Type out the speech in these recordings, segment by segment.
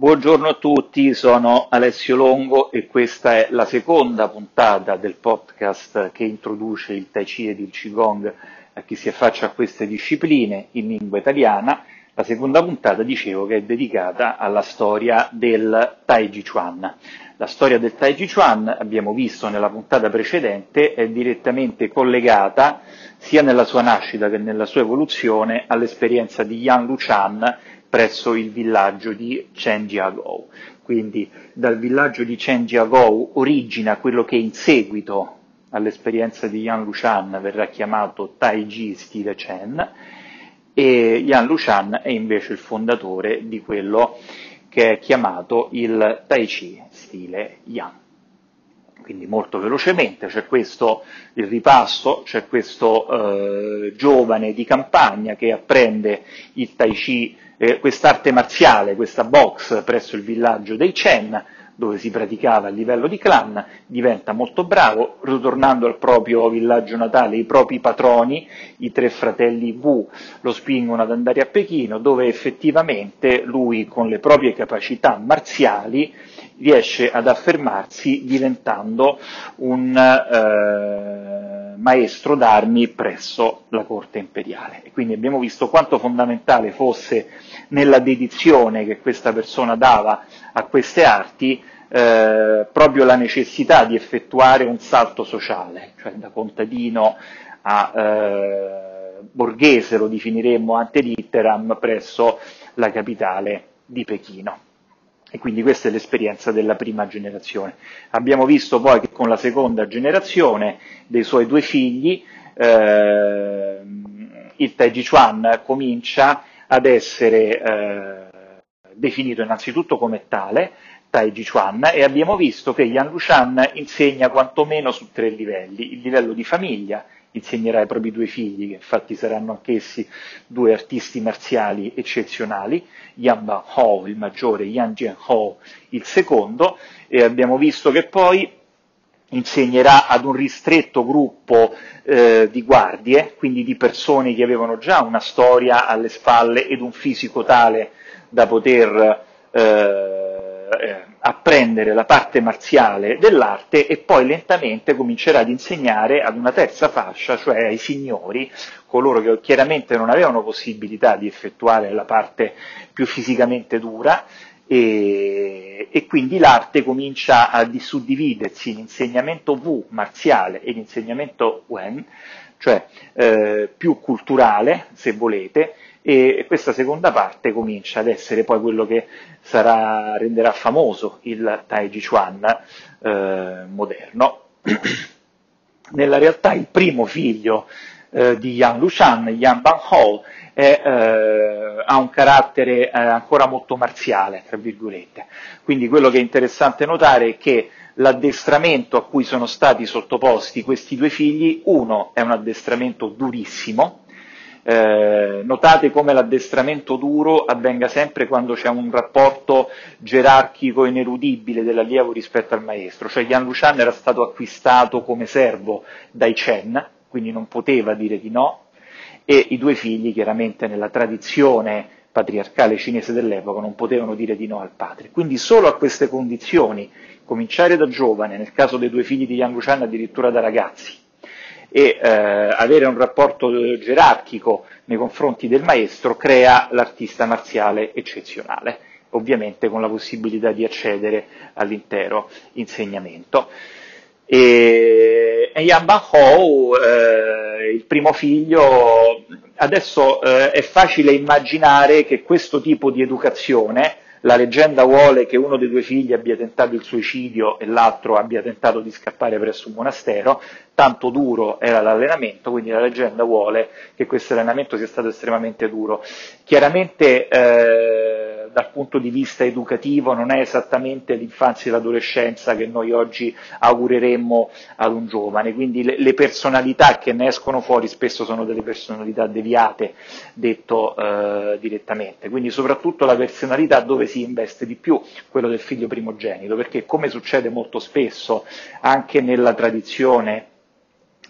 Buongiorno a tutti, sono Alessio Longo e questa è la seconda puntata del podcast che introduce il Tai Chi ed il Qigong a chi si affaccia a queste discipline in lingua italiana. La seconda puntata dicevo che è dedicata alla storia del Tai Chi Chuan. La storia del Tai Chi Chuan, abbiamo visto nella puntata precedente, è direttamente collegata sia nella sua nascita che nella sua evoluzione all'esperienza di Yan Luchan presso il villaggio di Chenjiagou. Quindi dal villaggio di Chenjiagou origina quello che in seguito all'esperienza di Yan Luchan verrà chiamato Tai Chi stile Chen e Yan Luchan è invece il fondatore di quello che è chiamato il Tai Chi stile Yan. Quindi molto velocemente c'è questo il ripasso, c'è questo eh, giovane di campagna che apprende il Tai Chi, eh, quest'arte marziale, questa box presso il villaggio dei Chen, dove si praticava a livello di clan, diventa molto bravo, ritornando al proprio villaggio natale, i propri patroni, i tre fratelli Wu, lo spingono ad andare a Pechino, dove effettivamente lui con le proprie capacità marziali riesce ad affermarsi diventando un eh, maestro d'armi presso la corte imperiale. Quindi abbiamo visto quanto fondamentale fosse nella dedizione che questa persona dava a queste arti eh, proprio la necessità di effettuare un salto sociale, cioè da contadino a eh, borghese, lo definiremmo ante litteram, presso la capitale di Pechino. E quindi questa è l'esperienza della prima generazione. Abbiamo visto poi che con la seconda generazione dei suoi due figli, eh, il Tai Chuan comincia ad essere eh, definito innanzitutto come tale, Tai Chuan, e abbiamo visto che Yan Lushan insegna quantomeno su tre livelli, il livello di famiglia, insegnerà ai propri due figli, che infatti saranno anch'essi due artisti marziali eccezionali, Yan Ban Ho, il maggiore, Yan Jian Ho, il secondo, e abbiamo visto che poi insegnerà ad un ristretto gruppo eh, di guardie, quindi di persone che avevano già una storia alle spalle ed un fisico tale da poter eh, eh, apprendere la parte marziale dell'arte e poi lentamente comincerà ad insegnare ad una terza fascia, cioè ai signori, coloro che chiaramente non avevano possibilità di effettuare la parte più fisicamente dura, e, e, quindi l'arte comincia a suddividersi in insegnamento Wu marziale e l'insegnamento Wen, cioè eh, più culturale, se volete, e questa seconda parte comincia ad essere poi quello che sarà, renderà famoso il Tai Chi Chuan eh, moderno. Nella realtà il primo figlio eh, di Yan Lushan, Yan Ban Ho, è, eh, ha un carattere eh, ancora molto marziale, tra virgolette. Quindi quello che è interessante notare è che l'addestramento a cui sono stati sottoposti questi due figli, uno è un addestramento durissimo, eh, notate come l'addestramento duro avvenga sempre quando c'è un rapporto gerarchico ineludibile dell'allievo rispetto al maestro, cioè Yan Lushan era stato acquistato come servo dai Chen, quindi non poteva dire di no, e i due figli chiaramente nella tradizione patriarcale cinese dell'epoca non potevano dire di no al padre. Quindi solo a queste condizioni, cominciare da giovane, nel caso dei due figli di Yang Lushan addirittura da ragazzi, e eh, avere un rapporto gerarchico nei confronti del maestro crea l'artista marziale eccezionale, ovviamente con la possibilità di accedere all'intero insegnamento. E, e Yan Ban Ho, eh, il primo figlio, adesso eh, è facile immaginare che questo tipo di educazione la leggenda vuole che uno dei due figli abbia tentato il suicidio e l'altro abbia tentato di scappare presso un monastero, tanto duro era l'allenamento, quindi la leggenda vuole che questo allenamento sia stato estremamente duro. Chiaramente eh, dal punto di vista educativo non è esattamente l'infanzia e l'adolescenza che noi oggi augureremmo ad un giovane, quindi le, le personalità che ne escono fuori spesso sono delle personalità deviate, detto eh, direttamente, quindi soprattutto la personalità dove si investe di più, quello del figlio primogenito, perché come succede molto spesso anche nella tradizione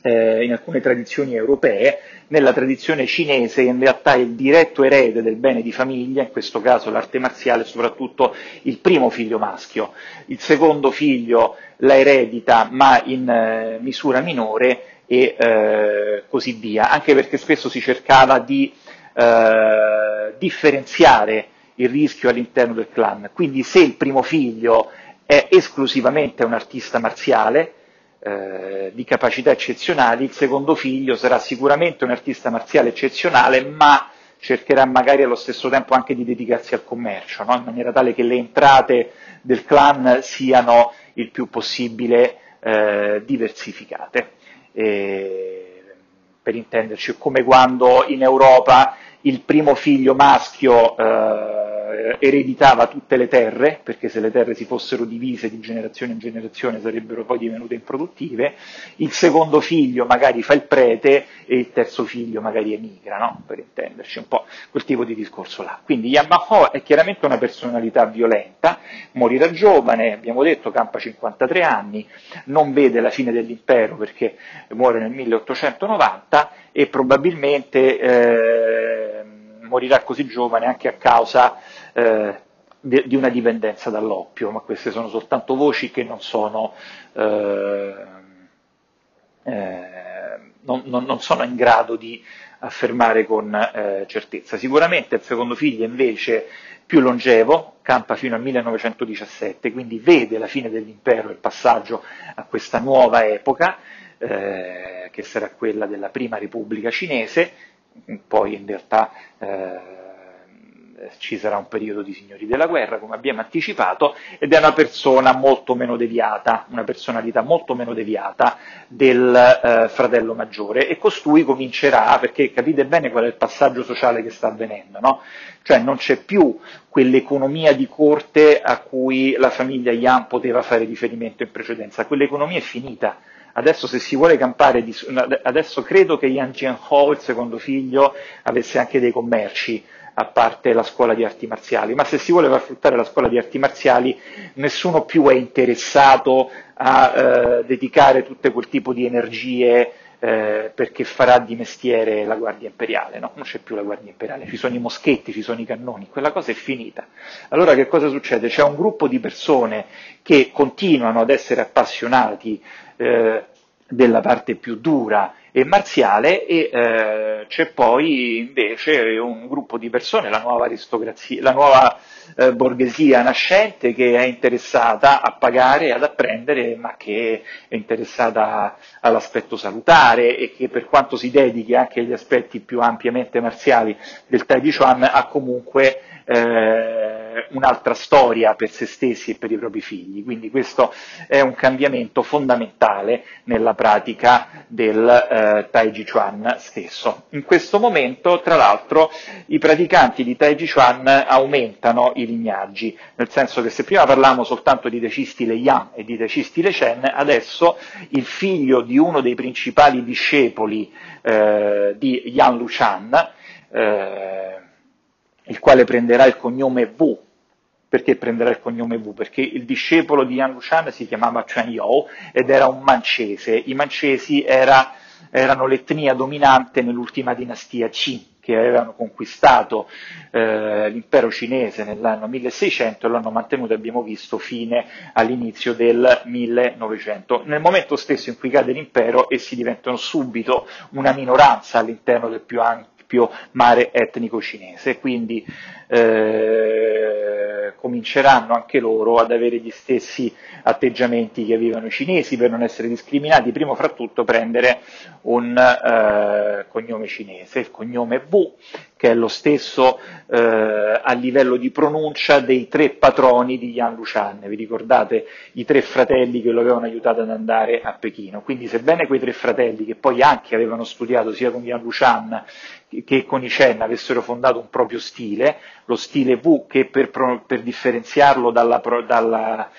eh, in alcune tradizioni europee, nella tradizione cinese in realtà il diretto erede del bene di famiglia, in questo caso l'arte marziale, soprattutto il primo figlio maschio, il secondo figlio la eredita ma in eh, misura minore e eh, così via, anche perché spesso si cercava di eh, differenziare il rischio all'interno del clan, quindi se il primo figlio è esclusivamente un artista marziale, eh, di capacità eccezionali, il secondo figlio sarà sicuramente un artista marziale eccezionale, ma cercherà magari allo stesso tempo anche di dedicarsi al commercio, no? in maniera tale che le entrate del clan siano il più possibile eh, diversificate. E, per intenderci, come quando in Europa il primo figlio maschio eh, eh, ereditava tutte le terre, perché se le terre si fossero divise di generazione in generazione sarebbero poi divenute improduttive, il secondo figlio magari fa il prete e il terzo figlio magari emigra, no? per intenderci un po' quel tipo di discorso là. Quindi Yamaha è chiaramente una personalità violenta, morirà giovane, abbiamo detto campa 53 anni, non vede la fine dell'impero perché muore nel 1890 e probabilmente eh, morirà così giovane anche a causa eh, di, una dipendenza dall'oppio, ma queste sono soltanto voci che non sono, eh, eh, non, non, non sono in grado di affermare con eh, certezza. Sicuramente il secondo figlio invece più longevo, campa fino al 1917, quindi vede la fine dell'impero e il passaggio a questa nuova epoca, eh, che sarà quella della prima repubblica cinese, poi in realtà eh, ci sarà un periodo di signori della guerra, come abbiamo anticipato, ed è una persona molto meno deviata, una personalità molto meno deviata del eh, fratello maggiore e costui comincerà, perché capite bene qual è il passaggio sociale che sta avvenendo, no? Cioè non c'è più quell'economia di corte a cui la famiglia Yan poteva fare riferimento in precedenza, quell'economia è finita. Adesso se si vuole campare, adesso credo che Yan Jianhou, il secondo figlio, avesse anche dei commerci, a parte la scuola di arti marziali, ma se si vuole far fruttare la scuola di arti marziali nessuno più è interessato a eh, dedicare tutto quel tipo di energie eh, perché farà di mestiere la Guardia Imperiale, no? Non c'è più la Guardia Imperiale, ci sono i moschetti, ci sono i cannoni, quella cosa è finita. Allora che cosa succede? C'è un gruppo di persone che continuano ad essere appassionati eh, della parte più dura e marziale e eh, c'è poi invece un gruppo di persone, la nuova aristocrazia, la nuova eh, borghesia nascente che è interessata a pagare ad apprendere, ma che è interessata all'aspetto salutare e che per quanto si dedichi anche agli aspetti più ampiamente marziali del Tai Chuan ha comunque eh, un'altra storia per se stessi e per i propri figli. Quindi questo è un cambiamento fondamentale nella pratica del eh, Tai Chi Chuan stesso. In questo momento, tra l'altro, i praticanti di Tai Chi Chuan aumentano i lignaggi, nel senso che se prima parlavamo soltanto di Tai Chi stile Yang e di Tai Chi stile Chen, adesso il figlio di uno dei principali discepoli eh, di Yan Luchan, eh, il quale prenderà il cognome Wu. Perché prenderà il cognome Wu? Perché il discepolo di Yan Lushan si chiamava Chuan Yao ed era un mancese. I mancesi era, erano l'etnia dominante nell'ultima dinastia Qin, che avevano conquistato eh, l'impero cinese nell'anno 1600 e l'hanno mantenuto, abbiamo visto, fine all'inizio del 1900. Nel momento stesso in cui cade l'impero essi diventano subito una minoranza all'interno del più ampio ampio mare etnico cinese, quindi eh, cominceranno anche loro ad avere gli stessi atteggiamenti che avevano i cinesi per non essere discriminati, primo fra tutto prendere un eh, cognome cinese, il cognome Wu, che è lo stesso eh, a livello di pronuncia dei tre patroni di Yan Lushan, vi ricordate i tre fratelli che lo avevano aiutato ad andare a Pechino, quindi sebbene quei tre fratelli che poi anche avevano studiato sia con Yan Lushan che con i Chen avessero fondato un proprio stile, lo stile Wu che per, per differenziarlo dalla, dalla,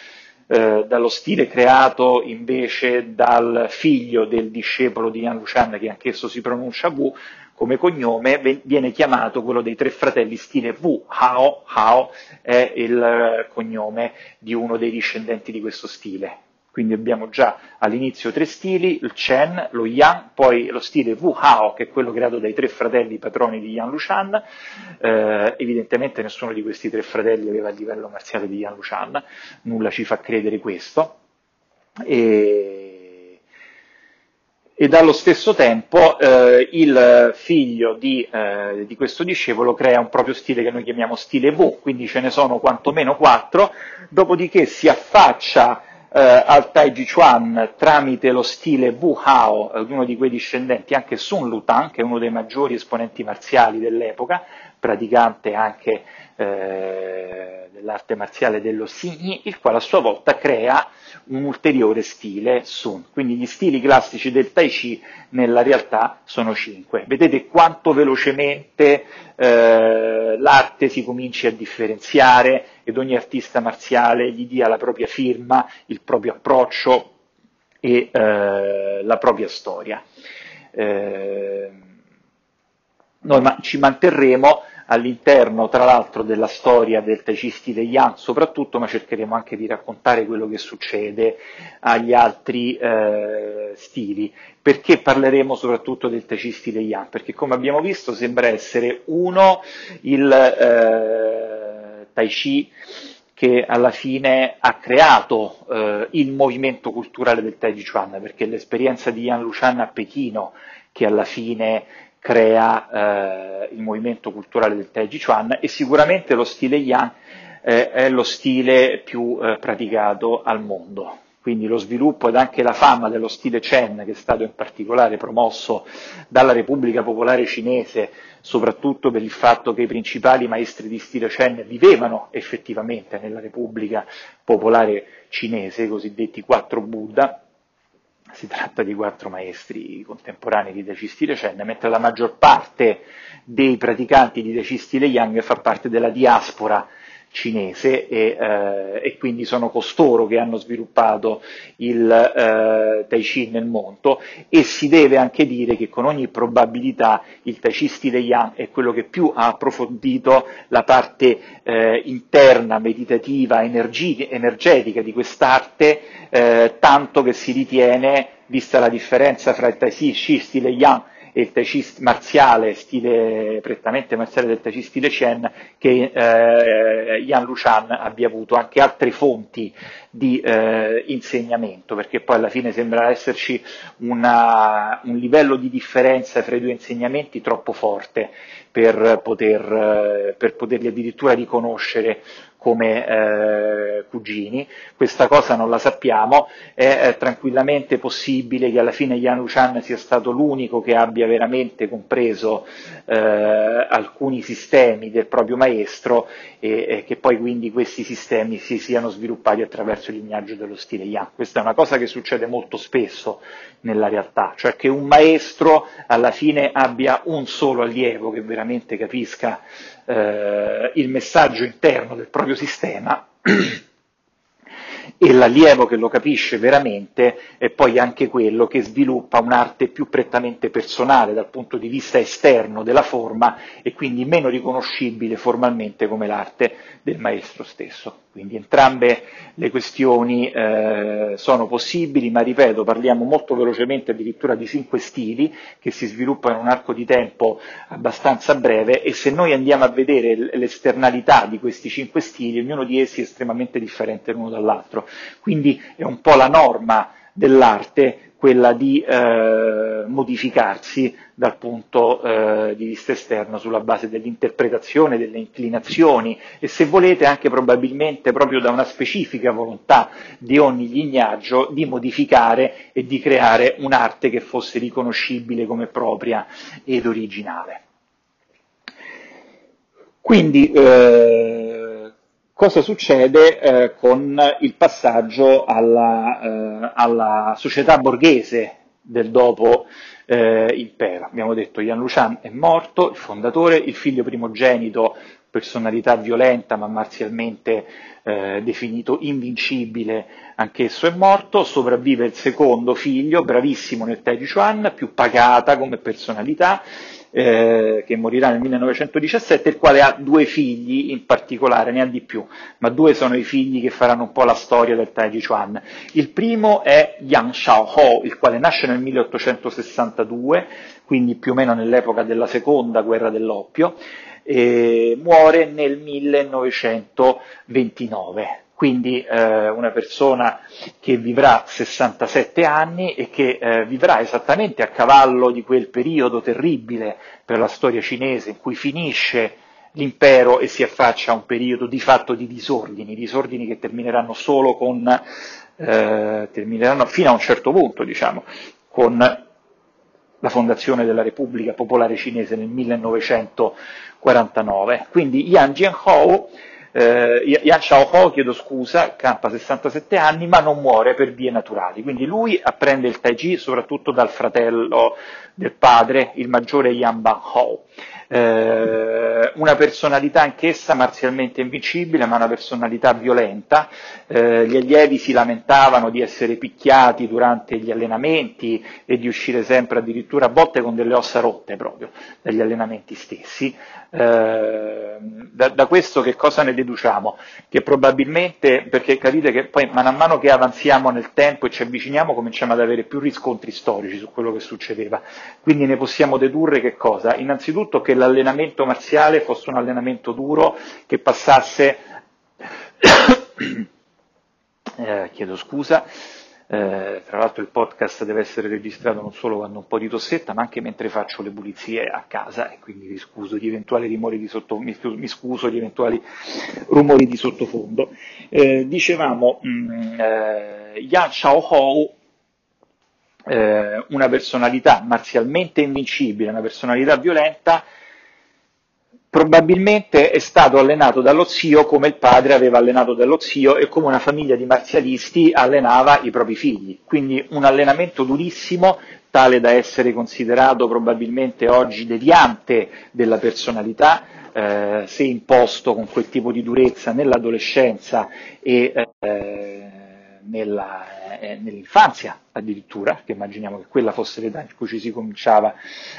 eh, dallo stile creato invece dal figlio del discepolo di Yan Lushan, che anch'esso si pronuncia Wu, come cognome viene chiamato quello dei tre fratelli stile Wu, Hao, Hao è il cognome di uno dei discendenti di questo stile. Quindi abbiamo già all'inizio tre stili, il Chen, lo Yang, poi lo stile Wu Hao, che è quello creato dai tre fratelli patroni di Yan Lushan. Eh, evidentemente nessuno di questi tre fratelli aveva il livello marziale di Yan Lushan, nulla ci fa credere questo. E, e dallo stesso tempo eh, il figlio di, eh, di, questo discepolo crea un proprio stile che noi chiamiamo stile Wu, quindi ce ne sono quantomeno quattro, dopodiché si affaccia eh, al Taiji Chuan tramite lo stile Wu Hao, eh, uno di quei discendenti, anche Sun Lutan, che è uno dei maggiori esponenti marziali dell'epoca, praticante anche eh, dell'arte marziale dello Xingyi, il quale a sua volta crea un ulteriore stile Sun. Quindi gli stili classici del Tai Chi nella realtà sono cinque. Vedete quanto velocemente eh, l'arte si cominci a differenziare ed ogni artista marziale gli dia la propria firma, il proprio approccio e eh, la propria storia. Eh, noi ma- ci manterremo all'interno tra l'altro della storia del Chi stile Yang soprattutto, ma cercheremo anche di raccontare quello che succede agli altri eh, stili. Perché parleremo soprattutto del Chi stile Yang? Perché come abbiamo visto sembra essere uno il eh, Tai Chi che alla fine ha creato eh, il movimento culturale del Tai Chi Chuan, perché l'esperienza di Yan Lushan a Pechino, che alla fine crea eh, il movimento culturale del Taiji Chuan e sicuramente lo stile Yang eh, è lo stile più eh, praticato al mondo. Quindi lo sviluppo ed anche la fama dello stile Chen, che è stato in particolare promosso dalla Repubblica Popolare Cinese, soprattutto per il fatto che i principali maestri di stile Chen vivevano effettivamente nella Repubblica Popolare Cinese, i cosiddetti quattro Buddha, si tratta di quattro maestri contemporanei di Decistile Chen, mentre la maggior parte dei praticanti di Decistile Yang fa parte della diaspora cinese e, eh, e, quindi sono costoro che hanno sviluppato il eh, Tai Chi nel mondo. E si deve anche dire che con ogni probabilità il Tai Chi stile Yang è quello che più ha approfondito la parte eh, interna, meditativa, energi- energetica di quest'arte, eh, tanto che si ritiene, vista la differenza fra il Tai Chi stile Yang e il Tai Chi marziale, stile, prettamente marziale del Tai Chi stile Chen, che eh, Yan Lushan abbia avuto anche altre fonti di eh, insegnamento, perché poi alla fine sembra esserci una, un livello di differenza fra i due insegnamenti troppo forte per, poter, per poterli addirittura riconoscere come eh, cugini, questa cosa non la sappiamo, è eh, tranquillamente possibile che alla fine Yan Luchan sia stato l'unico che abbia veramente compreso eh, alcuni sistemi del proprio maestro e, e, che poi quindi questi sistemi si siano sviluppati attraverso il lignaggio dello stile Yan. Questa è una cosa che succede molto spesso nella realtà, cioè che un maestro alla fine abbia un solo allievo che veramente capisca eh, il messaggio interno del proprio sistema e l'allievo che lo capisce veramente è poi anche quello che sviluppa un'arte più prettamente personale dal punto di vista esterno della forma e quindi meno riconoscibile formalmente come l'arte del maestro stesso. Quindi entrambe le questioni eh, sono possibili, ma ripeto, parliamo molto velocemente addirittura di cinque stili che si sviluppano in un arco di tempo abbastanza breve e se noi andiamo a vedere l'esternalità di questi cinque stili, ognuno di essi è estremamente differente l'uno dall'altro. Quindi è un po' la norma dell'arte quella di eh, modificarsi dal punto eh, di vista esterno sulla base dell'interpretazione, delle inclinazioni e se volete anche probabilmente proprio da una specifica volontà di ogni lignaggio di modificare e di creare un'arte che fosse riconoscibile come propria ed originale. Quindi eh, cosa succede eh, con il passaggio alla, eh, alla, società borghese del dopo eh, impero. Abbiamo detto Yan Lushan è morto, il fondatore, il figlio primogenito, personalità violenta ma marzialmente eh, definito invincibile, anch'esso è morto, sopravvive il secondo figlio, bravissimo nel Tai Chuan, più pagata come personalità, eh, che morirà nel 1917, il quale ha due figli in particolare, ne ha di più, ma due sono i figli che faranno un po' la storia del Tai Chuan. Il primo è Yang Xiaohou, il quale nasce nel 1862, quindi più o meno nell'epoca della seconda guerra dell'oppio, e muore nel 1929 quindi eh, una persona che vivrà 67 anni e che eh, vivrà esattamente a cavallo di quel periodo terribile per la storia cinese in cui finisce l'impero e si affaccia a un periodo di fatto di disordini, disordini che termineranno solo con, eh, termineranno fino a un certo punto, diciamo, con la fondazione della Repubblica Popolare Cinese nel 1949. Quindi Yang Jianhou eh, Yan Xiaohou, chiedo scusa, campa 67 anni ma non muore per vie naturali, quindi lui apprende il Tai Chi soprattutto dal fratello del padre, il maggiore Yan Banhou eh, una personalità anch'essa marzialmente invincibile, ma una personalità violenta. Eh, gli allievi si lamentavano di essere picchiati durante gli allenamenti e di uscire sempre addirittura a volte con delle ossa rotte proprio dagli allenamenti stessi. Eh, da, da, questo che cosa ne deduciamo? Che probabilmente, perché capite che poi man mano che avanziamo nel tempo e ci avviciniamo cominciamo ad avere più riscontri storici su quello che succedeva, quindi ne possiamo dedurre che cosa? Innanzitutto che l'allenamento marziale fosse un allenamento duro che passasse, eh, chiedo scusa, eh, tra l'altro il podcast deve essere registrato non solo quando ho un po' di tossetta, ma anche mentre faccio le pulizie a casa e quindi mi scuso di eventuali di, sotto, mi, mi scuso di eventuali rumori di sottofondo. Eh, dicevamo, mh, mm, eh, Yan Xiaohou eh, una personalità marzialmente invincibile, una personalità violenta, probabilmente è stato allenato dallo zio come il padre aveva allenato dallo zio e come una famiglia di marzialisti allenava i propri figli. Quindi un allenamento durissimo, tale da essere considerato probabilmente oggi deviante della personalità, eh, se imposto con quel tipo di durezza nell'adolescenza e eh, nella, eh, nell'infanzia addirittura, che immaginiamo che quella fosse l'età in cui ci si cominciava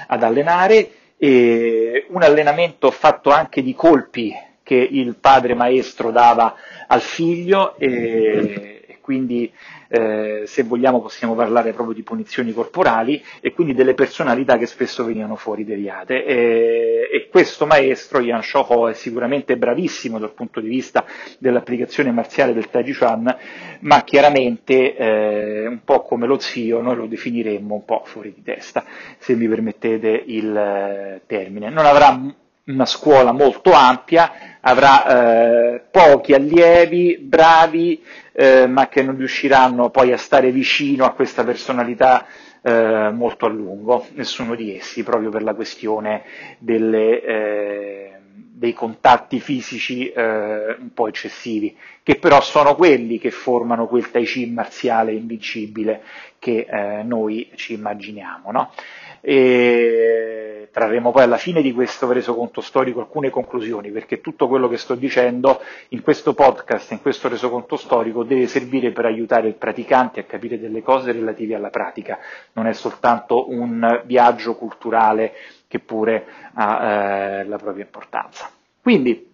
ad allenare, e un allenamento fatto anche di colpi che il padre maestro dava al figlio e, quindi eh, se vogliamo possiamo parlare proprio di punizioni corporali e quindi delle personalità che spesso venivano fuori deviate. E, e questo maestro Yan Shouho è sicuramente bravissimo dal punto di vista dell'applicazione marziale del Tai Chi Chuan ma chiaramente eh, un po' come lo zio noi lo definiremmo un po' fuori di testa se mi permettete il eh, termine. Non avrà una scuola molto ampia, avrà eh, pochi allievi bravi, eh, ma che non riusciranno poi a stare vicino a questa personalità eh, molto a lungo, nessuno di essi, proprio per la questione delle, eh, dei contatti fisici eh, un po' eccessivi, che però sono quelli che formano quel Tai Chi marziale invincibile che eh, noi ci immaginiamo. No? E trarremo poi alla fine di questo resoconto storico alcune conclusioni, perché tutto quello che sto dicendo in questo podcast, in questo resoconto storico, deve servire per aiutare il praticante a capire delle cose relative alla pratica, non è soltanto un viaggio culturale che pure ha eh, la propria importanza. Quindi,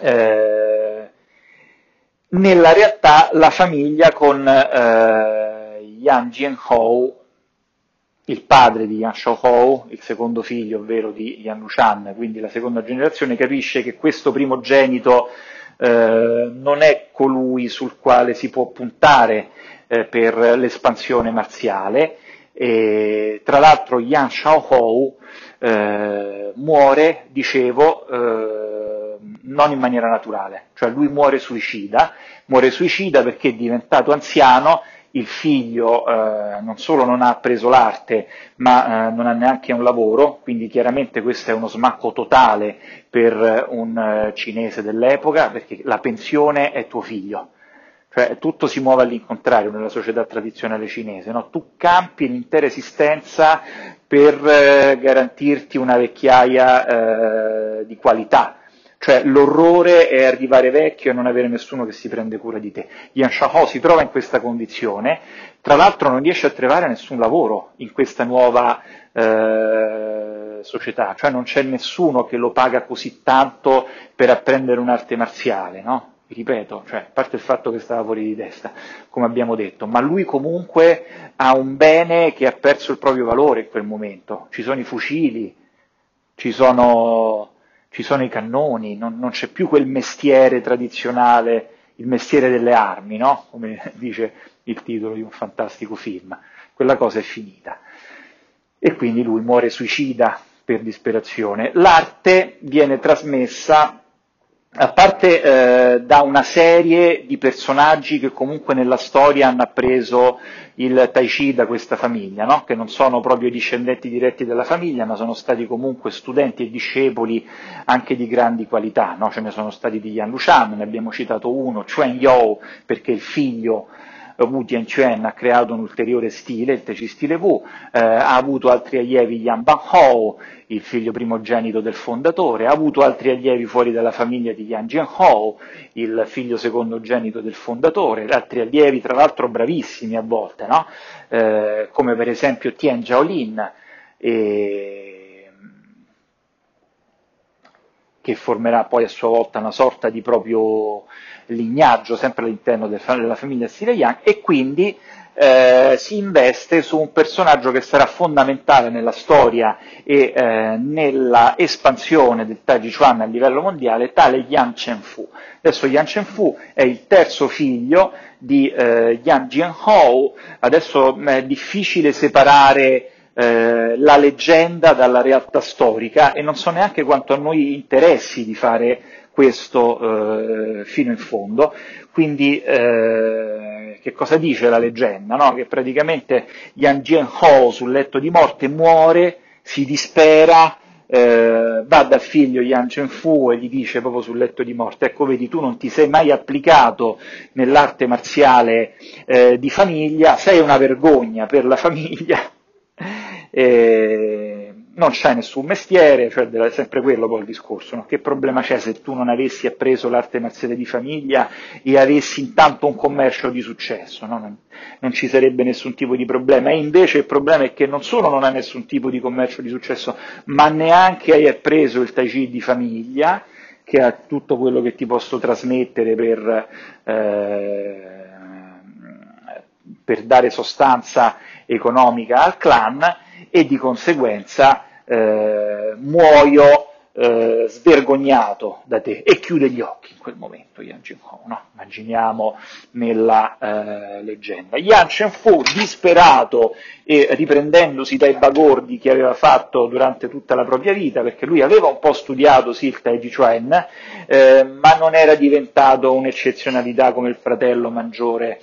eh, nella realtà la famiglia con eh, Yang Jianhou il padre di Yan Xiaohou, il secondo figlio, ovvero di Yan Lushan, quindi la seconda generazione, capisce che questo primogenito eh, non è colui sul quale si può puntare eh, per l'espansione marziale. E, tra l'altro Yan Xiaohou eh, muore, dicevo, eh, non in maniera naturale, cioè lui muore suicida, muore suicida perché è diventato anziano il figlio eh, non solo non ha preso l'arte, ma eh, non ha neanche un lavoro, quindi chiaramente questo è uno smacco totale per un eh, cinese dell'epoca, perché la pensione è tuo figlio. cioè tutto si muove all'incontrario nella società tradizionale cinese, no? tu campi l'intera esistenza per eh, garantirti una vecchiaia eh, di qualità, cioè l'orrore è arrivare vecchio e non avere nessuno che si prende cura di te. Yan Shao si trova in questa condizione, tra l'altro non riesce a trovare nessun lavoro in questa nuova eh, società, cioè non c'è nessuno che lo paga così tanto per apprendere un'arte marziale, no? ripeto, cioè, a parte il fatto che stava fuori di testa, come abbiamo detto, ma lui comunque ha un bene che ha perso il proprio valore in quel momento. Ci sono i fucili, ci sono, ci sono i cannoni, non, non, c'è più quel mestiere tradizionale, il mestiere delle armi, no? come dice il titolo di un fantastico film. Quella cosa è finita. E quindi lui muore suicida per disperazione. L'arte viene trasmessa a parte eh, da una serie di personaggi che comunque nella storia hanno appreso il Tai Chi da questa famiglia, no? che non sono proprio discendenti diretti della famiglia, ma sono stati comunque studenti e discepoli anche di grandi qualità. No? Ce ne sono stati di Yan Lushan, ne abbiamo citato uno, Chuan You, perché il figlio Wu Tianquan ha creato un ulteriore stile, il Teci stile Wu, eh, ha avuto altri allievi Yan Banhou, il figlio primogenito del fondatore, ha avuto altri allievi fuori dalla famiglia di Yan Jianhou, il figlio secondogenito del fondatore, altri allievi tra l'altro bravissimi a volte, no? eh, come per esempio Tian Zhaolin, e... che formerà poi a sua volta una sorta di proprio lignaggio sempre all'interno della famiglia stile Yang e quindi eh, si investe su un personaggio che sarà fondamentale nella storia e eh, nella espansione del Tai Chuan a livello mondiale, tale Yang Chen-Fu. Adesso Yang Chen-Fu è il terzo figlio di eh, Yang Jianhou, adesso è difficile separare eh, la leggenda dalla realtà storica e non so neanche quanto a noi interessi di fare questo eh, fino in fondo. Quindi eh, che cosa dice la leggenda? No? Che praticamente Yang Jianhou sul letto di morte muore, si dispera, eh, va dal figlio Yang Chenfu e gli dice proprio sul letto di morte, ecco vedi tu non ti sei mai applicato nell'arte marziale eh, di famiglia, sei una vergogna per la famiglia. E non c'hai nessun mestiere, cioè è sempre quello poi il discorso, no? che problema c'è se tu non avessi appreso l'arte marziale di famiglia e avessi intanto un commercio di successo, no? non, non, ci sarebbe nessun tipo di problema, e invece il problema è che non solo non hai nessun tipo di commercio di successo, ma neanche hai appreso il Tai Chi di famiglia, che ha tutto quello che ti posso trasmettere per, eh, per dare sostanza economica al clan, e di conseguenza eh, muoio eh, svergognato da te e chiude gli occhi in quel momento Yan Zhenhou, no? immaginiamo nella eh, leggenda. Yan Zhenfu, disperato e riprendendosi dai bagordi che aveva fatto durante tutta la propria vita, perché lui aveva un po' studiato sì il Tai Chi Chuan, eh, ma non era diventato un'eccezionalità come il fratello maggiore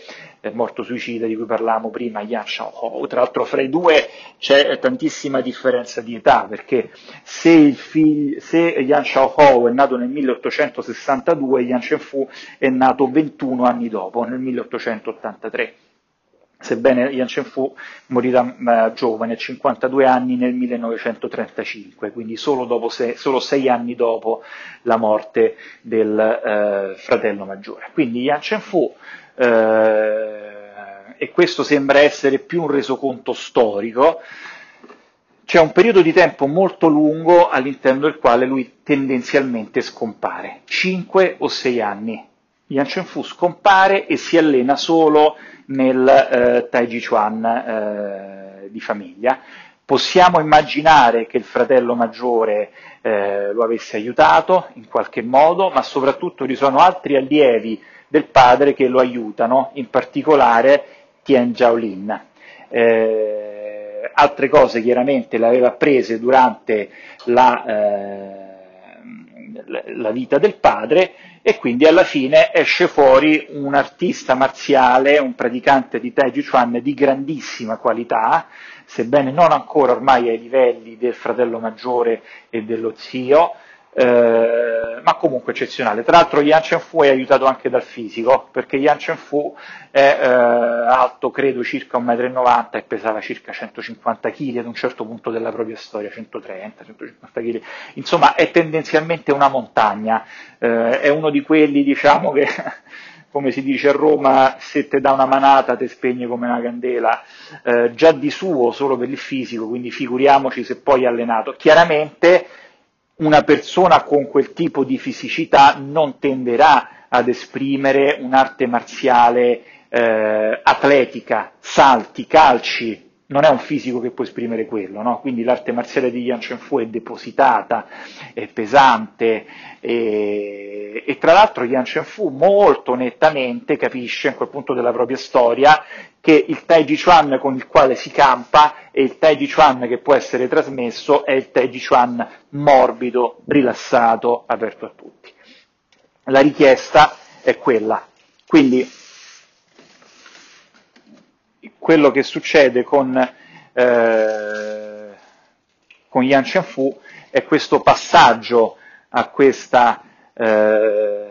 morto suicida di cui parlavamo prima, Yan Shaohou. Tra l'altro fra i due c'è tantissima differenza di età, perché se, il figlio, se Yan Shaohou è nato nel 1862, Yan Shenfu è nato 21 anni dopo, nel 1883 sebbene Yan Shenfu morirà eh, giovane, a 52 anni nel 1935, quindi solo, sei, solo sei anni dopo la morte del eh, fratello maggiore. Quindi Yan Shenfu eh, e questo sembra essere più un resoconto storico, c'è un periodo di tempo molto lungo all'interno del quale lui tendenzialmente scompare, 5 o 6 anni. Yan Chen-Fu scompare e si allena solo nel eh, Tai Chi Chuan eh, di famiglia. Possiamo immaginare che il fratello maggiore eh, lo avesse aiutato in qualche modo, ma soprattutto ci sono altri allievi del padre che lo aiutano, in particolare Tian Zhaolin. Eh, altre cose chiaramente le aveva apprese durante la, eh, la vita del padre e quindi alla fine esce fuori un artista marziale, un praticante di Tai Chi Chuan di grandissima qualità, sebbene non ancora ormai ai livelli del fratello maggiore e dello zio, eh, comunque eccezionale. Tra l'altro Yan Chen Fu è aiutato anche dal fisico, perché Yan Chen Fu è eh, alto credo circa 1,90 m e pesava circa 150 kg ad un certo punto della propria storia, 130, 150 kg, insomma è tendenzialmente una montagna, eh, è uno di quelli diciamo che come si dice a Roma, se te dà una manata te spegne come una candela, eh, già di suo solo per il fisico, quindi figuriamoci se poi allenato. Chiaramente una persona con quel tipo di fisicità non tenderà ad esprimere un'arte marziale eh, atletica, salti, calci, non è un fisico che può esprimere quello, no? quindi l'arte marziale di Yan Chen Fu è depositata, è pesante e, e tra l'altro Yan Chen Fu molto nettamente capisce in quel punto della propria storia che il Tai Chi Chuan con il quale si campa e il Tai Chi Chuan che può essere trasmesso è il Tai Chi Chuan morbido, rilassato, aperto a tutti. La richiesta è quella. Quindi quello che succede con, eh, con Yan Fu è questo passaggio a questa eh,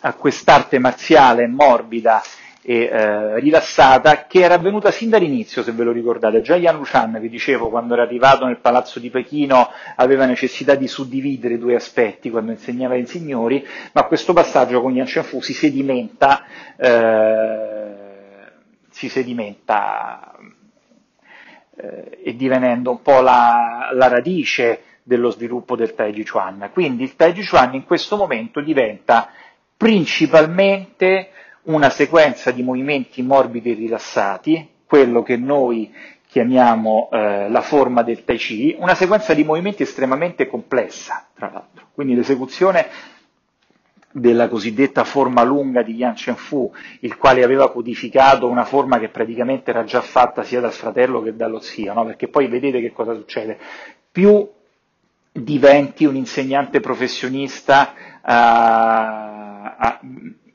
a quest'arte marziale morbida e eh, rilassata che era avvenuta sin dall'inizio, se ve lo ricordate. Già Yan Luchan, vi dicevo, quando era arrivato nel palazzo di Pechino aveva necessità di suddividere due aspetti quando insegnava ai signori, ma questo passaggio con Yan Fu si sedimenta eh, si sedimenta eh, e divenendo un po' la, la, radice dello sviluppo del Tai Chuan. Quindi il Tai Chuan in questo momento diventa principalmente una sequenza di movimenti morbidi e rilassati, quello che noi chiamiamo eh, la forma del Tai Chi, una sequenza di movimenti estremamente complessa, tra l'altro. Quindi l'esecuzione della cosiddetta forma lunga di Yan Chen Fu, il quale aveva codificato una forma che praticamente era già fatta sia dal fratello che dallo zio, no? perché poi vedete che cosa succede. Più diventi un insegnante professionista uh,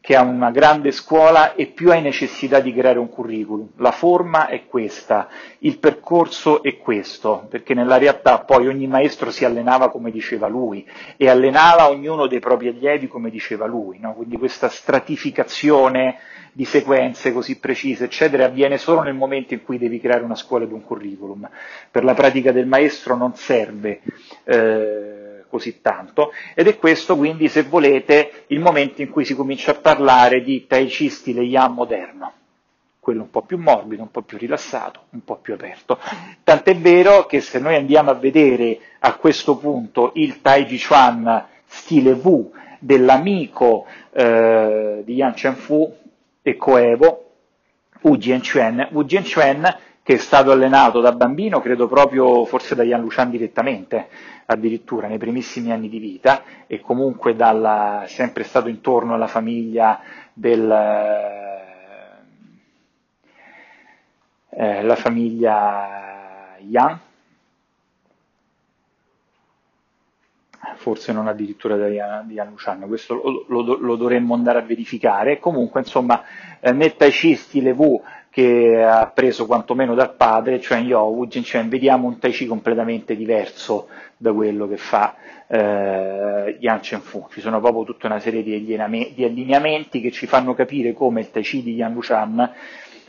che ha una grande scuola e più hai necessità di creare un curriculum. La forma è questa, il percorso è questo, perché nella realtà poi ogni maestro si allenava come diceva lui e allenava ognuno dei propri allievi come diceva lui, no? quindi questa stratificazione di sequenze così precise, eccetera, avviene solo nel momento in cui devi creare una scuola ed un curriculum. Per la pratica del maestro non serve. Eh, così tanto ed è questo quindi se volete il momento in cui si comincia a parlare di Tai Chi stile Yan moderno quello un po' più morbido, un po' più rilassato, un po' più aperto. Tant'è vero che se noi andiamo a vedere a questo punto il Tai Chi Chuan stile Wu dell'amico eh, di Yan Chen Fu e coevo, Wu Jianquan, Wu Jianquan che è stato allenato da bambino, credo proprio forse da Yan Lucian direttamente, addirittura nei primissimi anni di vita, e comunque dalla, sempre stato intorno alla famiglia del, eh, la famiglia Yan, forse non addirittura di Yan Luciano, questo lo, lo, lo, dovremmo andare a verificare. Comunque, insomma, eh, nel Tai Chi stile Wu che ha preso quantomeno dal padre, cioè in Yowu, cioè vediamo un Tai Chi completamente diverso da quello che fa eh, Yan Chen Fu. Ci sono proprio tutta una serie di, allineamenti che ci fanno capire come il Tai Chi di Yan Luchan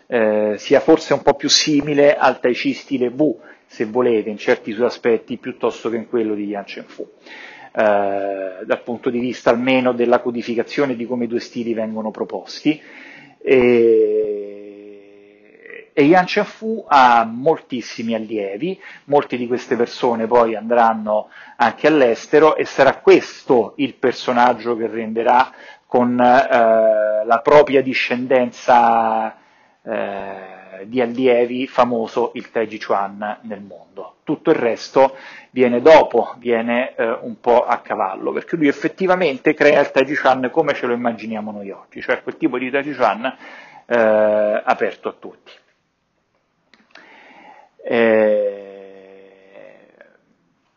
eh, sia forse un po' più simile al Tai Chi stile Wu, se volete, in certi suoi aspetti, piuttosto che in quello di Yan Chen Fu. Eh, dal punto di vista almeno della codificazione di come i due stili vengono proposti. E, e Yan Fu ha moltissimi allievi, molte di queste persone poi andranno anche all'estero e sarà questo il personaggio che renderà con eh, la propria discendenza eh, di allievi famoso il Taiji Chuan nel mondo. Tutto il resto viene dopo, viene eh, un po' a cavallo, perché lui effettivamente crea il Taiji Chuan come ce lo immaginiamo noi oggi, cioè quel tipo di Taiji Chuan eh, aperto a tutti. Eh,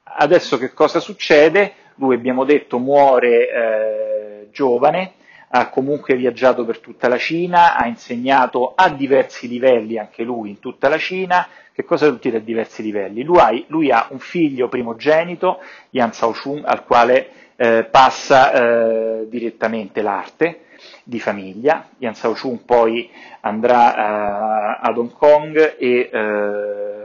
adesso che cosa succede? Lui abbiamo detto muore eh, giovane, ha comunque viaggiato per tutta la Cina, ha insegnato a diversi livelli anche lui in tutta la Cina. Che cosa vuol dire a diversi livelli? Lui ha, lui ha un figlio primogenito, Yan Shaochun, al quale eh, passa eh, direttamente l'arte di famiglia. Yan Shaochun poi andrà eh, ad Hong Kong e eh,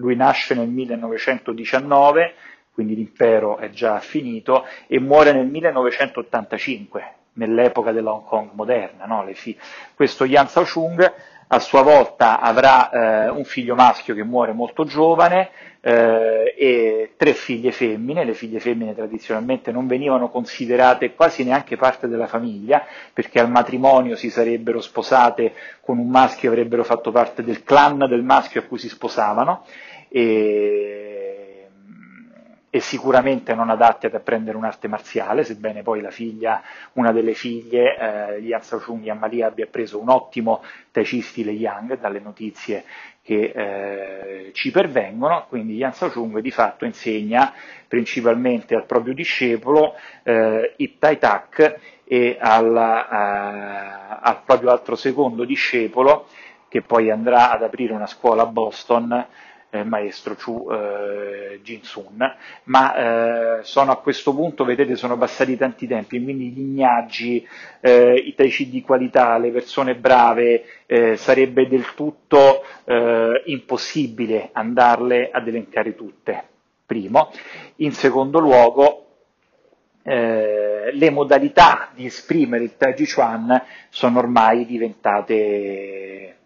lui nasce nel 1919, quindi l'impero è già finito, e muore nel 1985, nell'epoca della Hong Kong moderna. No? Fi- questo Yan Shaochung a sua volta avrà eh, un figlio maschio che muore molto giovane eh, e tre figlie femmine. Le figlie femmine tradizionalmente non venivano considerate quasi neanche parte della famiglia perché al matrimonio si sarebbero sposate con un maschio e avrebbero fatto parte del clan del maschio a cui si sposavano. E e sicuramente non adatte ad apprendere un'arte marziale, sebbene poi la figlia, una delle figlie, eh, Yan Shaochun Yan abbia preso un ottimo Tai Chi stile Yang, dalle notizie che eh, ci pervengono, quindi Yan Shaochun di fatto insegna principalmente al proprio discepolo eh, il Tai Tak e alla, eh, al proprio altro secondo discepolo, che poi andrà ad aprire una scuola a Boston, eh, maestro Chu eh, Jin-sun, ma eh, sono a questo punto, vedete, sono passati tanti tempi, quindi i lignaggi, eh, i tai chi di qualità, le persone brave, eh, sarebbe del tutto eh, impossibile andarle ad elencare tutte, primo. In secondo luogo, eh, le modalità di esprimere il Tai Chi Chuan sono ormai diventate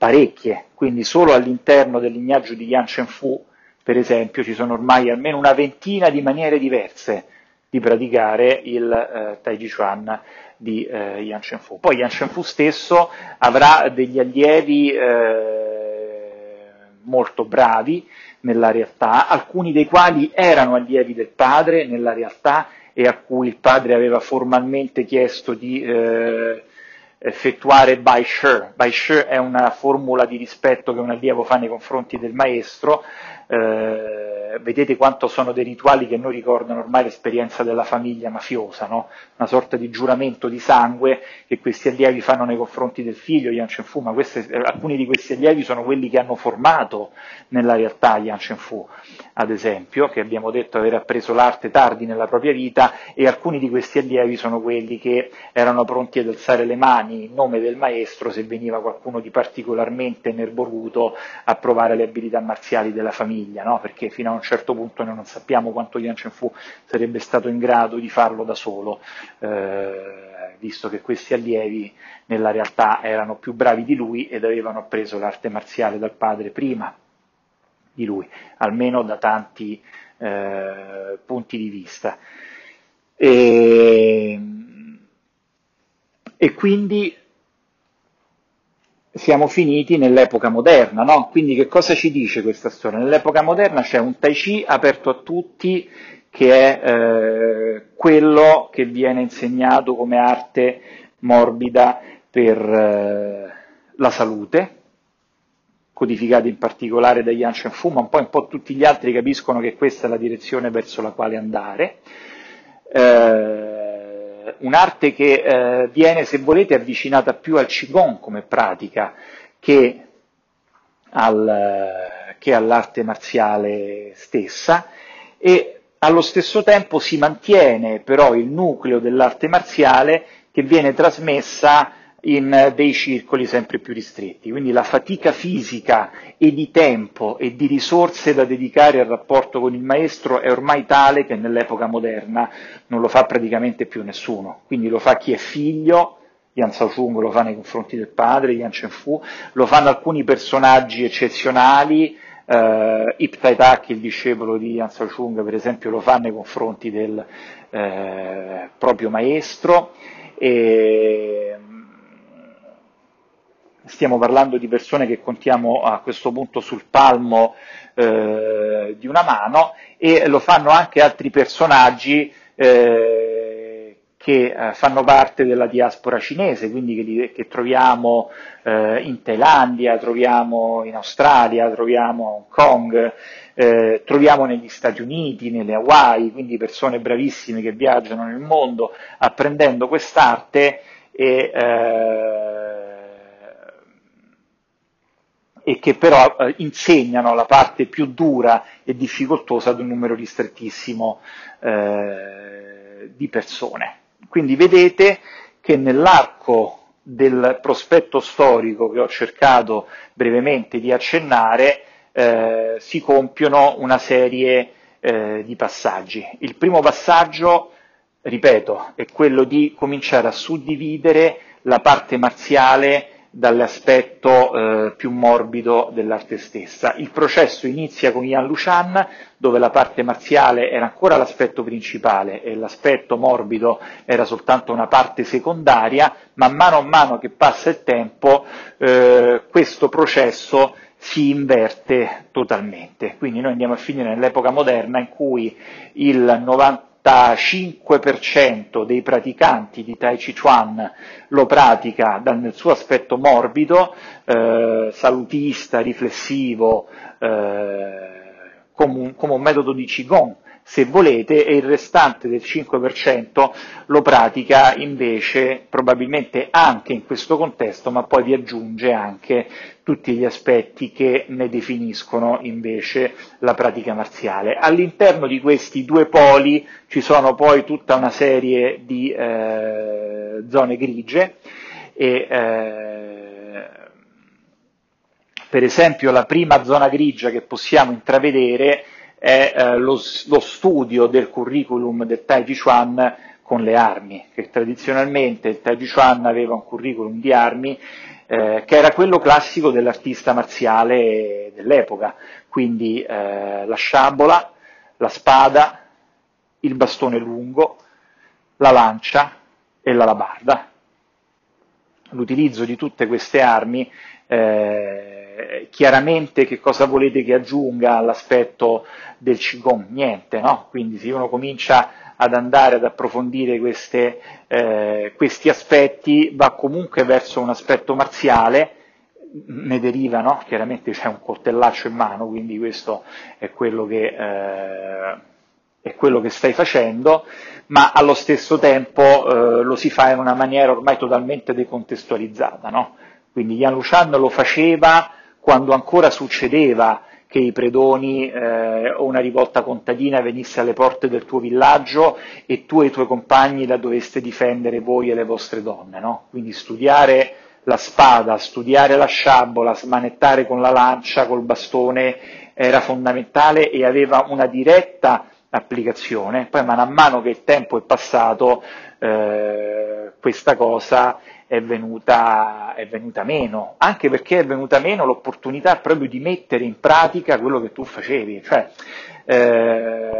parecchie, quindi solo all'interno del lignaggio di Yan Fu, per esempio, ci sono ormai almeno una ventina di maniere diverse di praticare il eh, Tai Chi Chuan di eh, Yan Fu. Poi Yan Fu stesso avrà degli allievi eh, molto bravi nella realtà, alcuni dei quali erano allievi del padre nella realtà e a cui il padre aveva formalmente chiesto di eh, effettuare by sure. By sure è una formula di rispetto che un allievo fa nei confronti del maestro, eh, vedete quanto sono dei rituali che noi ricordano ormai l'esperienza della famiglia mafiosa, no? una sorta di giuramento di sangue che questi allievi fanno nei confronti del figlio Yan Chen Fu, ma queste, eh, alcuni di questi allievi sono quelli che hanno formato nella realtà Yan Chen Fu, ad esempio, che abbiamo detto aver appreso l'arte tardi nella propria vita e alcuni di questi allievi sono quelli che erano pronti ad alzare le mani in nome del maestro se veniva qualcuno di particolarmente nerboruto a provare le abilità marziali della famiglia, no? perché fino a un certo punto noi non sappiamo quanto Yan Chen Fu sarebbe stato in grado di farlo da solo. Eh, visto che questi allievi nella realtà erano più bravi di lui ed avevano appreso l'arte marziale dal padre prima di lui, almeno da tanti eh, punti di vista. E, e, quindi siamo finiti nell'epoca moderna, no? Quindi che cosa ci dice questa storia? Nell'epoca moderna c'è un Tai Chi aperto a tutti che è eh, quello che viene insegnato come arte morbida per eh, la salute, codificati in particolare da Yan Shen Fu, ma un po', un po' tutti gli altri capiscono che questa è la direzione verso la quale andare. Eh, un'arte che eh, viene, se volete, avvicinata più al Qigong come pratica che, al, che all'arte marziale stessa e allo stesso tempo si mantiene però il nucleo dell'arte marziale che viene trasmessa in dei circoli sempre più ristretti. Quindi la fatica fisica e di tempo e di risorse da dedicare al rapporto con il maestro è ormai tale che nell'epoca moderna non lo fa praticamente più nessuno. Quindi lo fa chi è figlio, Yan Shaochung lo fa nei confronti del padre, Yan Fu, lo fanno alcuni personaggi eccezionali, eh, Ip Tai Tak, il discepolo di Yan Shaochung, per esempio, lo fa nei confronti del eh, proprio maestro. E, stiamo parlando di persone che contiamo a questo punto sul palmo eh, di una mano e lo fanno anche altri personaggi eh, che eh, fanno parte della diaspora cinese, quindi che, che troviamo eh, in Thailandia, troviamo in Australia, troviamo a Hong Kong, eh, troviamo negli Stati Uniti, nelle Hawaii, quindi persone bravissime che viaggiano nel mondo apprendendo quest'arte e, eh, e che però eh, insegnano la parte più dura e difficoltosa ad un numero ristrettissimo eh, di persone. Quindi vedete che nell'arco del prospetto storico che ho cercato brevemente di accennare eh, si compiono una serie eh, di passaggi. Il primo passaggio, ripeto, è quello di cominciare a suddividere la parte marziale dall'aspetto eh, più morbido dell'arte stessa. Il processo inizia con Yan Lushan, dove la parte marziale era ancora l'aspetto principale e l'aspetto morbido era soltanto una parte secondaria, ma mano a mano che passa il tempo eh, questo processo si inverte totalmente. Quindi noi andiamo a finire nell'epoca moderna in cui il 90 95% dei praticanti di Tai Chi Chuan lo pratica nel suo aspetto morbido, eh, salutista, riflessivo, eh, come, un, come un metodo di Qigong, se volete, e il restante del 5% lo pratica invece probabilmente anche in questo contesto, ma poi vi aggiunge anche tutti gli aspetti che ne definiscono invece la pratica marziale. All'interno di questi due poli ci sono poi tutta una serie di eh, zone grigie e eh, per esempio la prima zona grigia che possiamo intravedere è eh, lo, lo, studio del curriculum del Tai Chi Chuan con le armi, che tradizionalmente il Tai Chi Chuan aveva un curriculum di armi eh, che era quello classico dell'artista marziale dell'epoca, quindi eh, la sciabola, la spada, il bastone lungo, la lancia e la labarda. L'utilizzo di tutte queste armi eh, chiaramente che cosa volete che aggiunga all'aspetto del Qigong? Niente, no? Quindi se uno comincia ad andare ad approfondire queste, eh, questi aspetti va comunque verso un aspetto marziale, ne deriva, no? Chiaramente c'è un coltellaccio in mano, quindi questo è quello che, eh, è quello che stai facendo, ma allo stesso tempo eh, lo si fa in una maniera ormai totalmente decontestualizzata, no? Quindi Jan Luciano lo faceva quando ancora succedeva che i predoni eh, o una rivolta contadina venisse alle porte del tuo villaggio e tu e i tuoi compagni la doveste difendere voi e le vostre donne. No? Quindi studiare la spada, studiare la sciabola, smanettare con la lancia, col bastone era fondamentale e aveva una diretta applicazione. Poi man mano che il tempo è passato eh, questa cosa è venuta, è venuta meno, anche perché è venuta meno l'opportunità proprio di mettere in pratica quello che tu facevi, cioè eh,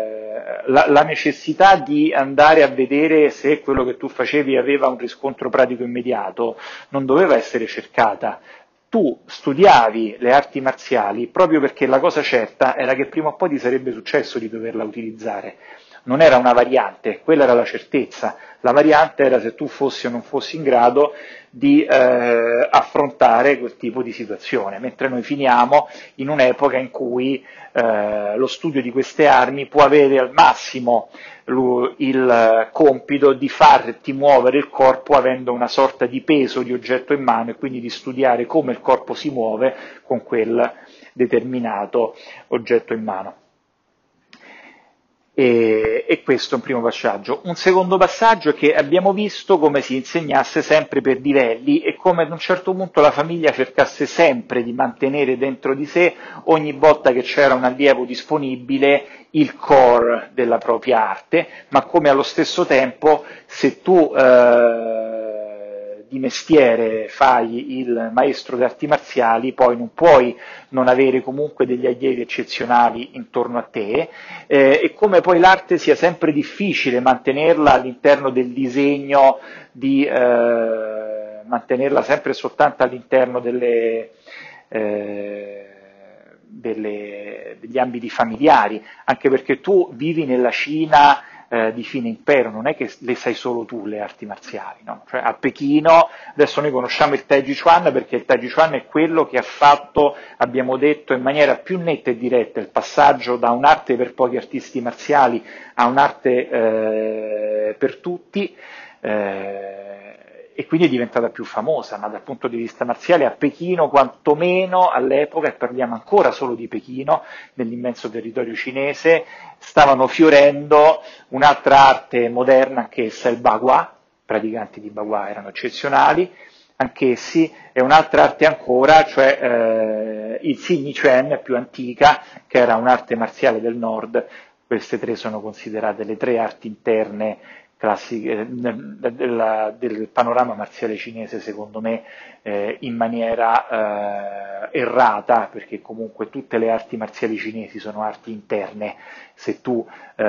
la, la, necessità di andare a vedere se quello che tu facevi aveva un riscontro pratico immediato non doveva essere cercata. Tu studiavi le arti marziali proprio perché la cosa certa era che prima o poi ti sarebbe successo di doverla utilizzare non era una variante, quella era la certezza, la variante era se tu fossi o non fossi in grado di eh, affrontare quel tipo di situazione, mentre noi finiamo in un'epoca in cui eh, lo studio di queste armi può avere al massimo il compito di farti muovere il corpo avendo una sorta di peso di oggetto in mano e quindi di studiare come il corpo si muove con quel determinato oggetto in mano. E, e, questo è un primo passaggio. Un secondo passaggio è che abbiamo visto come si insegnasse sempre per livelli e come ad un certo punto la famiglia cercasse sempre di mantenere dentro di sé ogni volta che c'era un allievo disponibile il core della propria arte, ma come allo stesso tempo se tu eh, di mestiere fai il maestro di arti marziali, poi non puoi non avere comunque degli allievi eccezionali intorno a te eh, e come poi l'arte sia sempre difficile mantenerla all'interno del disegno, di eh, mantenerla sempre soltanto all'interno delle, eh, delle, degli ambiti familiari, anche perché tu vivi nella Cina eh, di fine impero, non è che le sai solo tu le arti marziali, no? cioè, a Pechino, adesso noi conosciamo il Tai Chuan perché il Tai Chuan è quello che ha fatto, abbiamo detto in maniera più netta e diretta, il passaggio da un'arte per pochi artisti marziali a un'arte eh, per tutti, eh, e quindi è diventata più famosa, ma dal punto di vista marziale a Pechino, quantomeno all'epoca, e parliamo ancora solo di Pechino, nell'immenso territorio cinese, stavano fiorendo un'altra arte moderna anch'essa, il Bagua, praticanti di Bagua erano eccezionali, anch'essi, e un'altra arte ancora, cioè eh, il Signi Chuan più antica, che era un'arte marziale del nord, queste tre sono considerate le tre arti interne classiche, del, del, panorama marziale cinese, secondo me, eh, in maniera eh, errata, perché comunque tutte le arti marziali cinesi sono arti interne, se tu eh,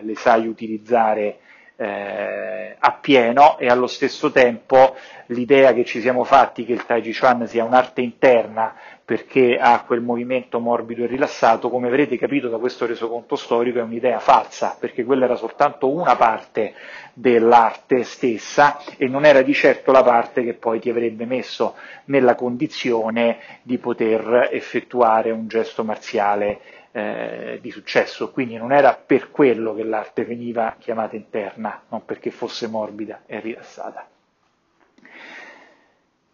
le sai utilizzare eh, appieno e allo stesso tempo l'idea che ci siamo fatti che il Tai Chi Chuan sia un'arte interna perché ha quel movimento morbido e rilassato, come avrete capito da questo resoconto storico, è un'idea falsa, perché quella era soltanto una parte dell'arte stessa e non era di certo la parte che poi ti avrebbe messo nella condizione di poter effettuare un gesto marziale eh, di successo, quindi non era per quello che l'arte veniva chiamata interna, non perché fosse morbida e rilassata.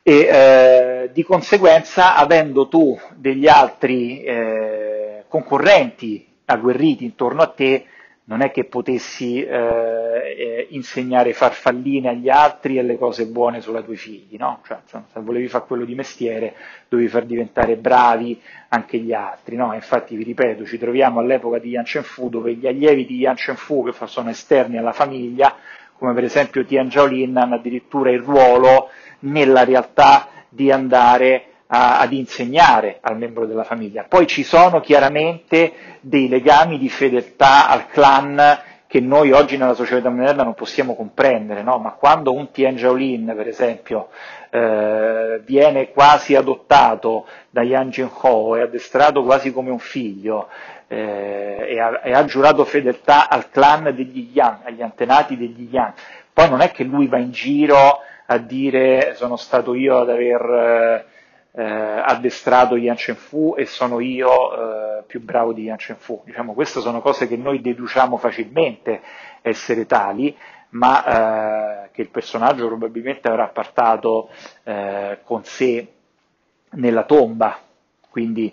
E eh, di conseguenza, avendo tu degli altri eh, concorrenti agguerriti intorno a te, non è che potessi eh, eh, insegnare farfalline agli altri e le cose buone solo ai tuoi figli, no? Cioè, se volevi fare quello di mestiere, dovevi far diventare bravi anche gli altri, no? Infatti, vi ripeto, ci troviamo all'epoca di Yan Fu, dove gli allievi di Yan Fu, che sono esterni alla famiglia, come per esempio Tian Zhaolin, hanno addirittura il ruolo nella realtà di andare a, ad insegnare al membro della famiglia. Poi ci sono chiaramente dei legami di fedeltà al clan che noi oggi nella società moderna non possiamo comprendere, no? ma quando un Tien Shaolin, per esempio, eh, viene quasi adottato da Yang Jin-ho, è addestrato quasi come un figlio, eh, e, ha, e, ha, giurato fedeltà al clan degli Yang, agli antenati degli Yang, poi non è che lui va in giro a dire sono stato io ad aver eh, eh, addestrato Yan Fu e sono io eh, più bravo di Yan Fu. Diciamo, queste sono cose che noi deduciamo facilmente essere tali, ma eh, che il personaggio probabilmente avrà portato eh, con sé nella tomba. Quindi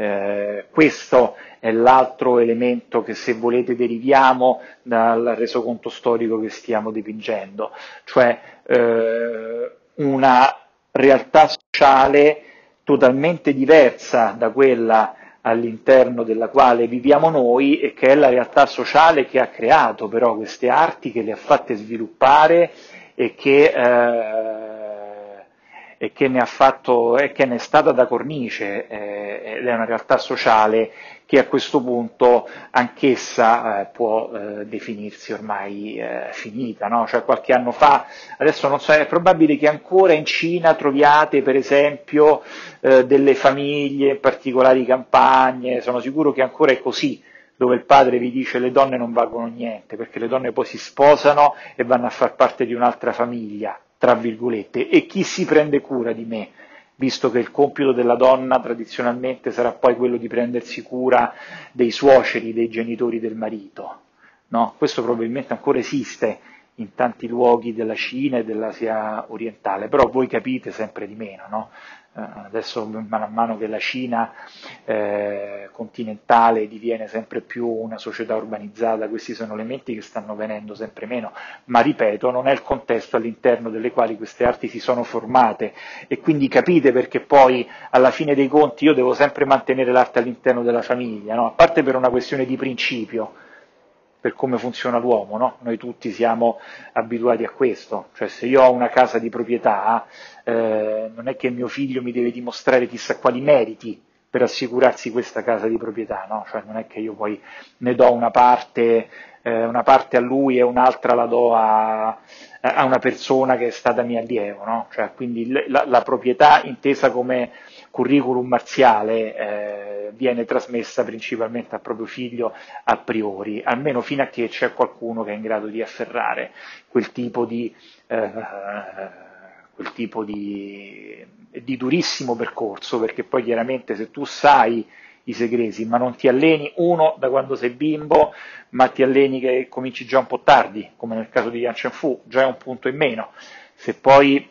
eh, questo è l'altro elemento che se volete deriviamo dal resoconto storico che stiamo dipingendo, cioè eh, una realtà sociale totalmente diversa da quella all'interno della quale viviamo noi e che è la realtà sociale che ha creato però queste arti, che le ha fatte sviluppare e che, eh, e che ne fatto, e che ne è stata da cornice eh, ed è una realtà sociale che a questo punto anch'essa eh, può eh, definirsi ormai eh, finita. No? Cioè, qualche anno fa, adesso non so, è probabile che ancora in Cina troviate per esempio eh, delle famiglie, in particolari campagne, sono sicuro che ancora è così dove il padre vi dice le donne non valgono niente, perché le donne poi si sposano e vanno a far parte di un'altra famiglia, tra virgolette, e chi si prende cura di me? visto che il compito della donna tradizionalmente sarà poi quello di prendersi cura dei suoceri, dei genitori del marito. No? Questo probabilmente ancora esiste in tanti luoghi della Cina e dell'Asia orientale, però voi capite sempre di meno, no? Eh, adesso man mano che la Cina eh, continentale diviene sempre più una società urbanizzata, questi sono elementi che stanno venendo sempre meno, ma ripeto, non è il contesto all'interno delle quali queste arti si sono formate e quindi capite perché poi alla fine dei conti io devo sempre mantenere l'arte all'interno della famiglia, no? a parte per una questione di principio, per come funziona l'uomo, no? noi tutti siamo abituati a questo, cioè se io ho una casa di proprietà eh, non è che mio figlio mi deve dimostrare chissà quali meriti per assicurarsi questa casa di proprietà, no? Cioè non è che io poi ne do una parte, eh, una parte a lui e un'altra la do a, a, una persona che è stata mia allievo, no? Cioè, quindi la, la, proprietà intesa come curriculum marziale eh, viene trasmessa principalmente a proprio figlio a priori, almeno fino a che c'è qualcuno che è in grado di afferrare quel tipo di eh, quel tipo di, di durissimo percorso, perché poi chiaramente se tu sai i segreti, ma non ti alleni uno da quando sei bimbo, ma ti alleni che cominci già un po' tardi, come nel caso di Yan Chen Fu, già è un punto in meno. Se poi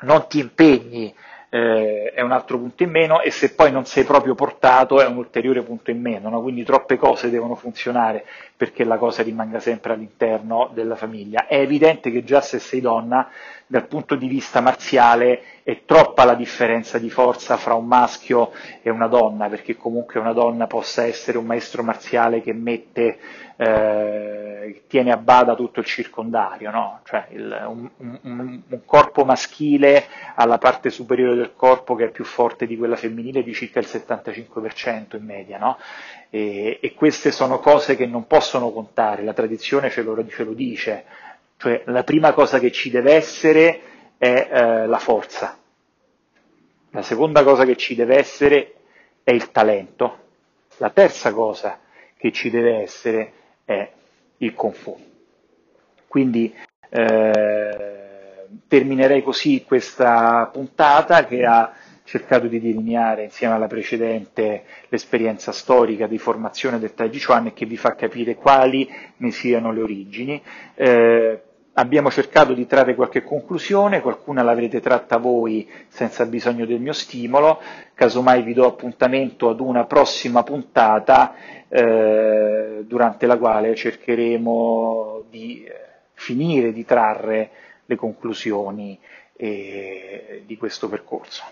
non ti impegni eh, è un altro punto in meno e se poi non sei proprio portato è un ulteriore punto in meno, no? quindi troppe cose devono funzionare perché la cosa rimanga sempre all'interno della famiglia. È evidente che già se sei donna, dal punto di vista marziale, è troppa la differenza di forza fra un maschio e una donna, perché comunque una donna possa essere un maestro marziale che mette eh, tiene a bada tutto il circondario, no? cioè il, un, un, un, corpo maschile ha la parte superiore del corpo che è più forte di quella femminile di circa il 75% in media, no? e, e, queste sono cose che non possono contare, la tradizione ce lo, ce lo dice, cioè la prima cosa che ci deve essere è eh, la forza, la seconda cosa che ci deve essere è il talento, la terza cosa che ci deve essere è il Fu. Quindi eh, terminerei così questa puntata che ha cercato di delineare insieme alla precedente l'esperienza storica di formazione del Tai Chi Chuan e che vi fa capire quali ne siano le origini. Eh, abbiamo cercato di trarre qualche conclusione, qualcuna l'avrete tratta voi senza bisogno del mio stimolo, casomai vi do appuntamento ad una prossima puntata eh, durante la quale cercheremo di eh, finire di trarre le conclusioni eh, di questo percorso.